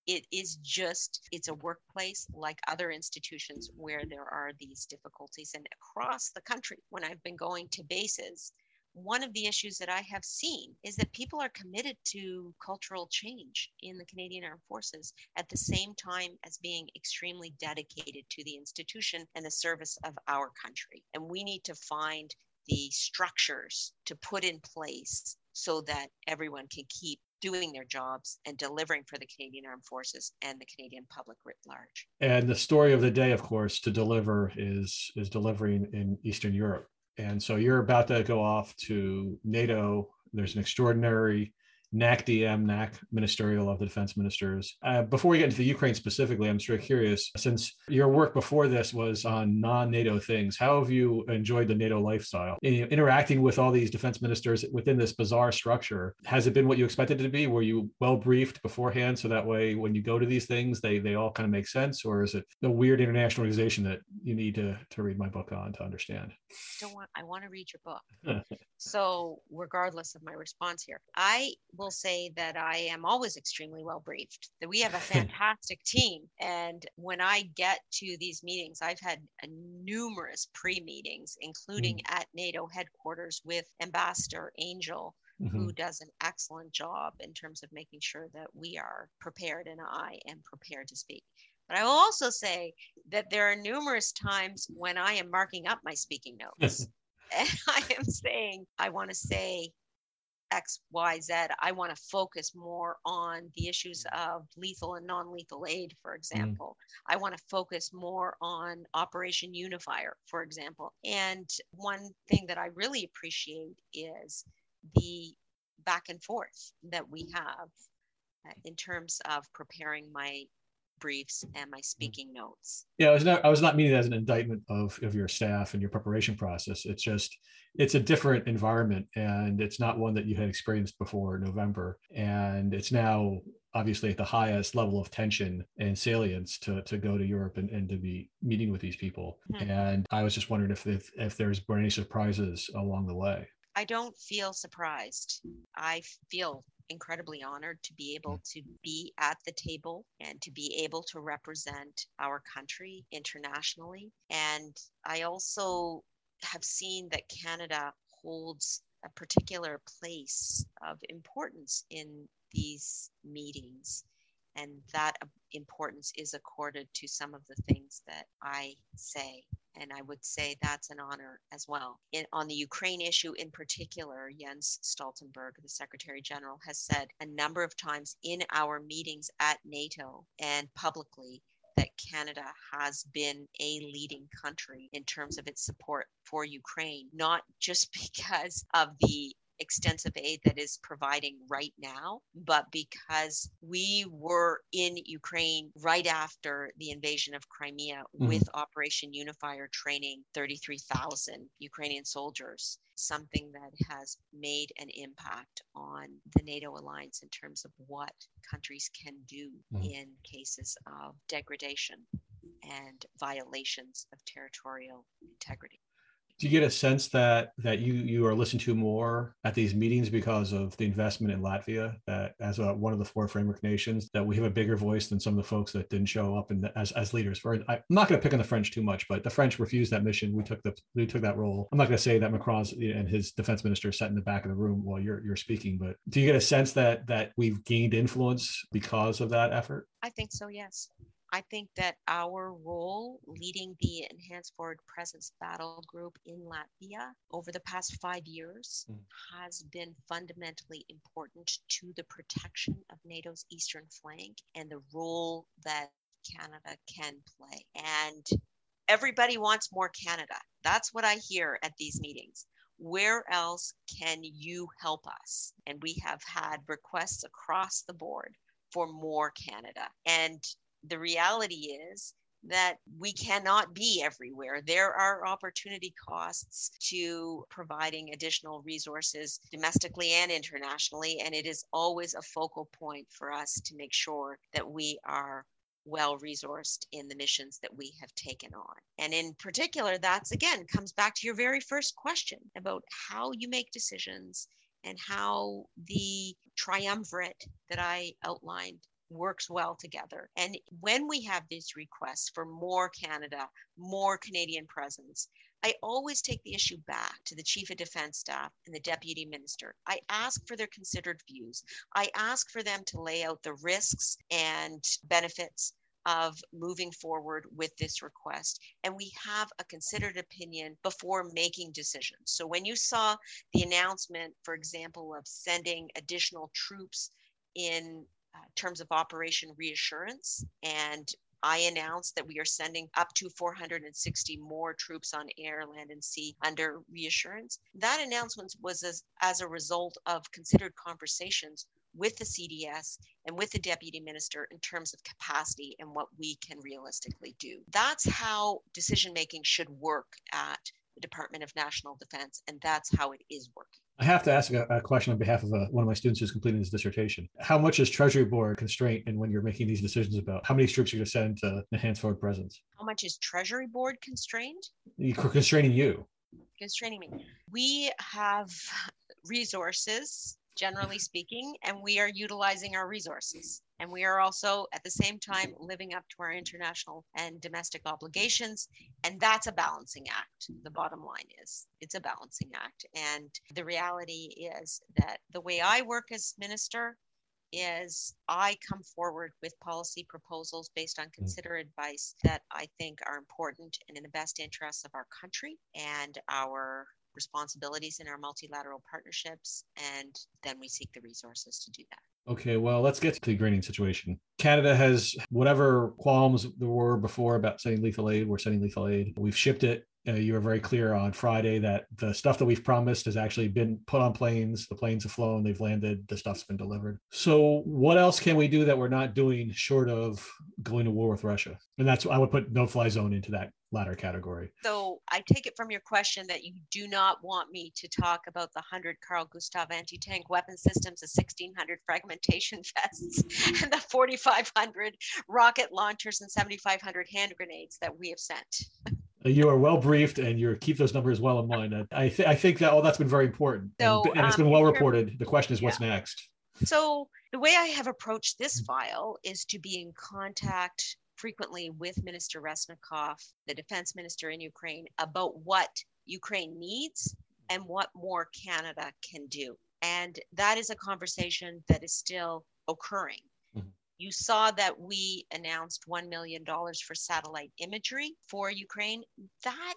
It is just, it's a workplace like other institutions where there are these difficulties. And across the country, when I've been going to bases, one of the issues that I have seen is that people are committed to cultural change in the Canadian Armed Forces at the same time as being extremely dedicated to the institution and the service of our country. And we need to find the structures to put in place so that everyone can keep doing their jobs and delivering for the Canadian Armed Forces and the Canadian public writ large. And the story of the day, of course, to deliver is is delivering in Eastern Europe. And so you're about to go off to NATO. There's an extraordinary NACDM, NAC ministerial of the defense ministers. Uh, before we get into the Ukraine specifically, I'm sort of curious since your work before this was on non NATO things, how have you enjoyed the NATO lifestyle? In, interacting with all these defense ministers within this bizarre structure, has it been what you expected it to be? Were you well briefed beforehand so that way when you go to these things, they, they all kind of make sense? Or is it a weird international organization that you need to, to read my book on to understand? Don't want, I want to read your book. So, regardless of my response here, I will say that I am always extremely well briefed, that we have a fantastic team. And when I get to these meetings, I've had numerous pre meetings, including mm. at NATO headquarters with Ambassador Angell. Mm-hmm. Who does an excellent job in terms of making sure that we are prepared and I am prepared to speak. But I will also say that there are numerous times when I am marking up my speaking notes. and I am saying, I want to say X, Y, Z. I want to focus more on the issues of lethal and non lethal aid, for mm. example. Mm. I want to focus more on Operation Unifier, for example. And one thing that I really appreciate is the back and forth that we have uh, in terms of preparing my briefs and my mm. speaking notes. Yeah, I was not I was not meaning as an indictment of of your staff and your preparation process. It's just it's a different environment and it's not one that you had experienced before November. And it's now obviously at the highest level of tension and salience to, to go to Europe and, and to be meeting with these people. Mm-hmm. And I was just wondering if, if if there's been any surprises along the way. I don't feel surprised. I feel incredibly honored to be able mm-hmm. to be at the table and to be able to represent our country internationally. And I also have seen that Canada holds a particular place of importance in these meetings. And that importance is accorded to some of the things that I say and I would say that's an honor as well. In, on the Ukraine issue in particular, Jens Stoltenberg, the Secretary General, has said a number of times in our meetings at NATO and publicly that Canada has been a leading country in terms of its support for Ukraine, not just because of the extensive aid that is providing right now, but because we were in Ukraine right after the invasion of Crimea mm-hmm. with Operation Unifier training 33,000 Ukrainian soldiers, something that has made an impact on the NATO alliance in terms of what countries can do mm-hmm. in cases of degradation and violations of territorial integrity do you get a sense that that you you are listened to more at these meetings because of the investment in Latvia that as a, one of the four framework nations that we have a bigger voice than some of the folks that didn't show up and as as leaders? For I, am not going to pick on the French too much but the French refused that mission. We took the we took that role. I'm not going to say that Macron's and his defense minister sat in the back of the room while you're you're speaking but do you get a sense that that we've gained influence because of that effort? I think so yes I think that our role leading the Enhanced Forward Presence Battle Group in Latvia over the past five years mm. has been fundamentally important to the protection of NATO's eastern flank and the role that Canada can play. And everybody wants more Canada. That's what I hear at these meetings where else can you help us? And we have had requests across the board for more Canada. And the reality is that we cannot be everywhere. There are opportunity costs to providing additional resources domestically and internationally, and it is always a focal point for us to make sure that we are well resourced in the missions that we have taken on. And in particular, that's again comes back to your very first question about how you make decisions and how the triumvirate that I outlined works well together. And when we have these requests for more Canada, more Canadian presence, I always take the issue back to the Chief of Defense Staff and the Deputy Minister. I ask for their considered views. I ask for them to lay out the risks and benefits of moving forward with this request. And we have a considered opinion before making decisions. So when you saw the announcement, for example, of sending additional troops in uh, terms of Operation Reassurance. And I announced that we are sending up to 460 more troops on air, land, and sea under reassurance. That announcement was as, as a result of considered conversations with the CDS and with the deputy minister in terms of capacity and what we can realistically do. That's how decision making should work at the Department of National Defense, and that's how it is working. I have to ask a, a question on behalf of a, uh, one of my students who's completing his dissertation. How much is Treasury Board constraint in when you're making these decisions about how many troops you're going to send to enhance forward presence? How much is Treasury Board constrained? Constraining you constraining me. We have resources, generally speaking, and we are utilizing our resources. And we are also at the same time living up to our international and domestic obligations. And that's a balancing act. The bottom line is it's a balancing act. And the reality is that the way I work as minister is I come forward with policy proposals based on mm. considered advice that I think are important and in the best interests of our country and our responsibilities in our multilateral partnerships. And then we seek the resources to do that. Okay, well, let's get to the greening situation. Canada has whatever qualms there were before about sending lethal aid, we're sending lethal aid. We've shipped it uh, you were very clear on Friday that the stuff that we've promised has actually been put on planes. The planes have flown, they've landed, the stuff's been delivered. So, what else can we do that we're not doing short of going to war with Russia? And that's, I would put no fly zone into that latter category. So, I take it from your question that you do not want me to talk about the 100 Carl Gustav anti tank weapon systems, the 1600 fragmentation vests, mm-hmm. and the 4,500 rocket launchers and 7,500 hand grenades that we have sent. Uh, you are well briefed and you keep those numbers well in mind. I, th- I think that all oh, that's been very important so, and, and, it's um, been um, well reported. The question is yeah. what's next? So the way I have approached this mm. file is to be in contact frequently with Minister Reznikov, the defense minister in Ukraine, about what Ukraine needs and what more Canada can do. And that is a conversation that is still occurring. Mm-hmm. You saw that we announced $1 million for satellite imagery for Ukraine. That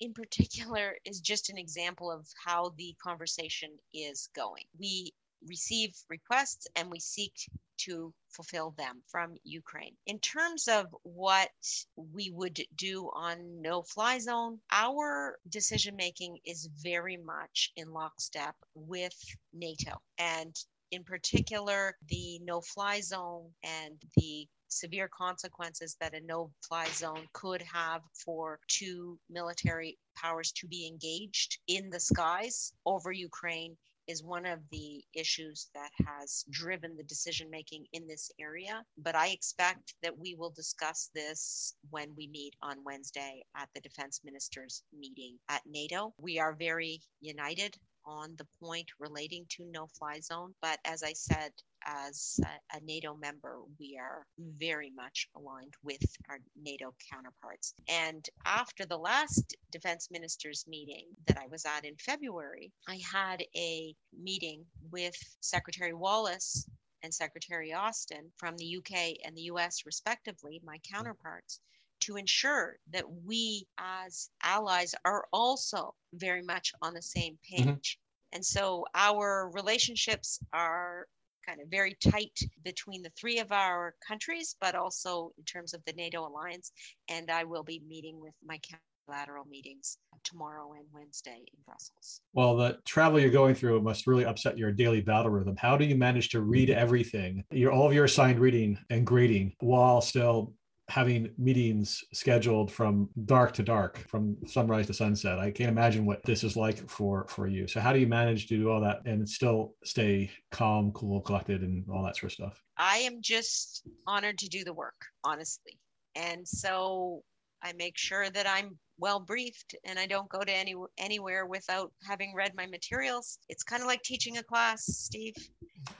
in particular is just an example of how the conversation is going. We receive requests and we seek to fulfill them from Ukraine. In terms of what we would do on no fly zone, our decision making is very much in lockstep with NATO. And in particular, the no fly zone and the severe consequences that a no fly zone could have for two military powers to be engaged in the skies over Ukraine is one of the issues that has driven the decision making in this area. But I expect that we will discuss this when we meet on Wednesday at the defense ministers meeting at NATO. We are very united on the point relating to no fly zone. But as I said, as a, a, NATO member, we are very much aligned with our NATO counterparts. And after the last defense ministers meeting that I was at in February, I had a meeting with Secretary Wallace and Secretary Austin from the UK and the US, respectively, my counterparts to ensure that we as allies are also very much on the same mm-hmm. page. Mm-hmm. And so our relationships are kind of very tight between the three of our countries, but also in terms of the NATO alliance. And I will be meeting with my bilateral meetings tomorrow and Wednesday in Brussels. Well, the travel you're going through must really upset your daily battle rhythm. How do you manage to read everything, your all of your assigned reading and grading, while still having meetings scheduled from dark to dark from sunrise to sunset. I can't imagine what this is like for for you. So how do you manage to do all that and still stay calm cool collected and all that sort of stuff? I am just honored to do the work honestly. And so i make sure that i'm well briefed and I don't go to any anywhere without having read my materials. It's kind of like teaching a class, Steve.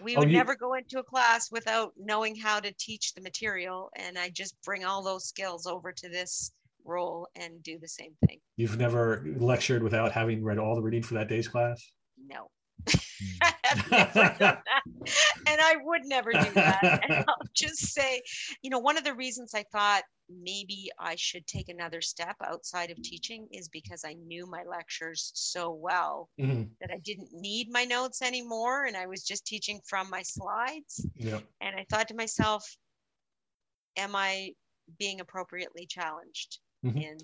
We oh, would you... never go into a class without knowing how to teach the material and I just bring all those skills over to this role and do the same thing. You've never lectured without having read all the reading for that day's class? No. and I would never do that. And I'll just say, you know, one of the reasons I thought maybe I should take another step outside of teaching is because I knew my lectures so well mm-hmm. that I didn't need my notes anymore and I was just teaching from my slides. Yeah. And I thought to myself, am I being appropriately challenged mm-hmm. in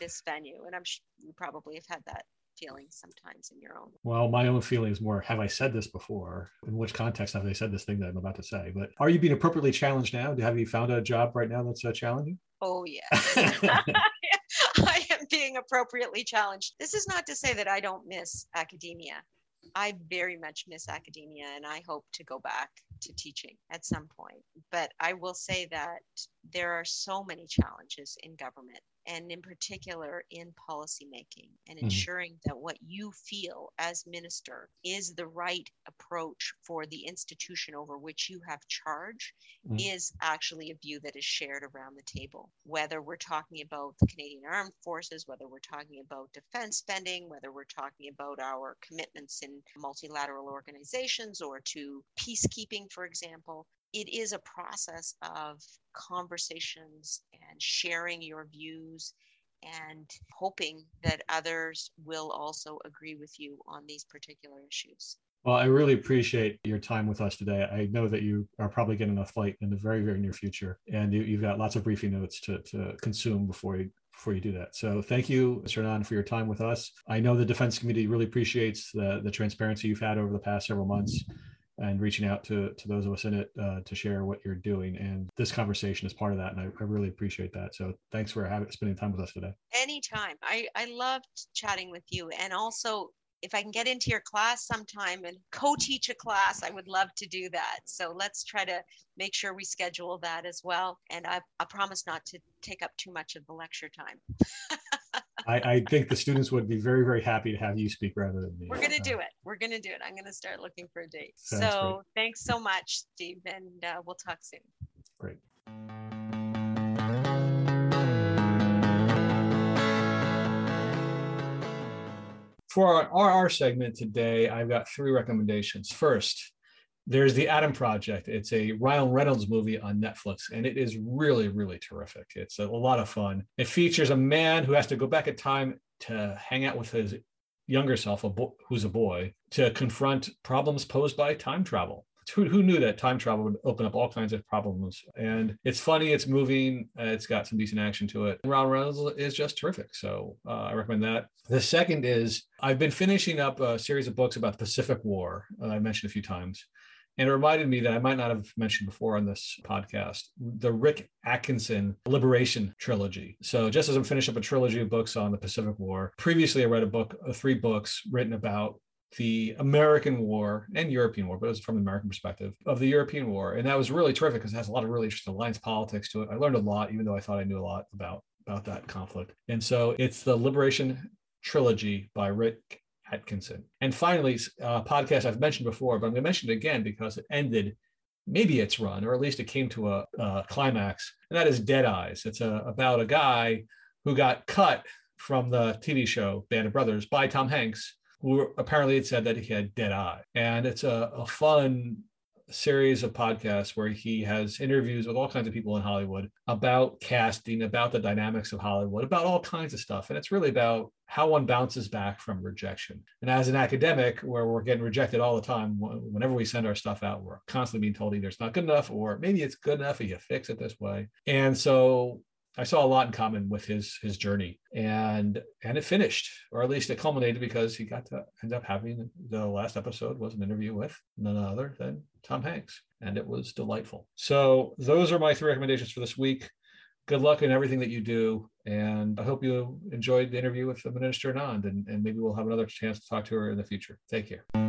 this venue? And I'm sure you probably have had that feelings sometimes in your own well my own feeling is more have i said this before? In which context have they said this thing that i'm about to say? But are you being appropriately challenged now? Have you found a job right now that's uh, challenging? Oh yes i am being appropriately challenged. This is not to say that i don't miss academia. I very much miss academia and i hope to go back to teaching at some point. But i will say that there are so many challenges in government and in particular in policymaking and mm-hmm. ensuring mm-hmm. that what you feel as minister is the right approach for the institution over which you have charge mm-hmm. is actually a view that is shared around the table whether we're talking about the Canadian Armed Forces whether we're talking about defense spending whether we're talking about our commitments in multilateral organizations or to peacekeeping for example it is a process of conversations and sharing your views and hoping that others will also agree with you on these particular issues. Well, I really appreciate your time with us today. I know that you are probably getting a flight in the very, very near future, and you, have got lots of briefing notes to, to consume before you before you do that. So thank you, Mr. Anand, for your time with us. I know the defense community really appreciates the, the transparency you've had over the past several months and reaching out to, to those of us in it uh, to share what you're doing. And this conversation is part of that. And I, I really appreciate that. So thanks for having, spending time with us today. Anytime. I, I loved chatting with you. And also, if I can get into your class sometime and co teach a class, I would love to do that. So let's try to make sure we schedule that as well. And I, I promise not to take up too much of the lecture time. I, I, think the students would be very, very happy to have you speak rather than me. We're going to do it. We're going to do it. I'm going to start looking for a date. Sounds so great. thanks so much, Steve, and uh, we'll talk soon. Great. For our RnR segment today, I've got three recommendations. First, there's the Adam Project. It's a Ryan Reynolds movie on Netflix, and it is really, really terrific. It's a, a lot of fun. It features a man who has to go back in time to hang out with his younger self, a bo- who's a boy, to confront problems posed by time travel. Who, who, knew that time travel would open up all kinds of problems? And it's funny, it's moving, uh, it's got some decent action to it. Ryan Reynolds is just terrific. So uh, I recommend that. The second is I've been finishing up a series of books about the Pacific War. Uh, I mentioned a few times. And it reminded me that I might not have mentioned before on this podcast the Rick Atkinson Liberation trilogy. So, just as I'm finishing up a trilogy of books on the Pacific War, previously I read a book, uh, three books written about the American War and European War, but it was from the American perspective of the European War. And that was really terrific because it has a lot of really interesting alliance politics to it. I learned a lot, even though I thought I knew a lot about, about that conflict. And so it's the Liberation trilogy by Rick Atkinson. And finally, a podcast I've mentioned before, but I'm going to mention it again because it ended maybe its run, or at least it came to a, a climax, and that is Dead Eyes. It's a, about a guy who got cut from the TV show Band of Brothers by Tom Hanks, who apparently had said that he had dead eye. And it's a, a fun series of podcasts where he has interviews with all kinds of people in Hollywood about casting, about the dynamics of Hollywood, about all kinds of stuff. And it's really about how one bounces back from rejection. And as an academic, where we're getting rejected all the time, whenever we send our stuff out, we're constantly being told either it's not good enough or maybe it's good enough if you fix it this way. And so I saw a lot in common with his his journey, and and it finished, or at least it culminated because he got to end up having the last episode was an interview with none other than Tom Hanks, and it was delightful. So those are my three recommendations for this week. Good luck in everything that you do, and I hope you enjoyed the interview with the Minister Anand, and, and maybe we'll have another chance to talk to her in the future. Take care.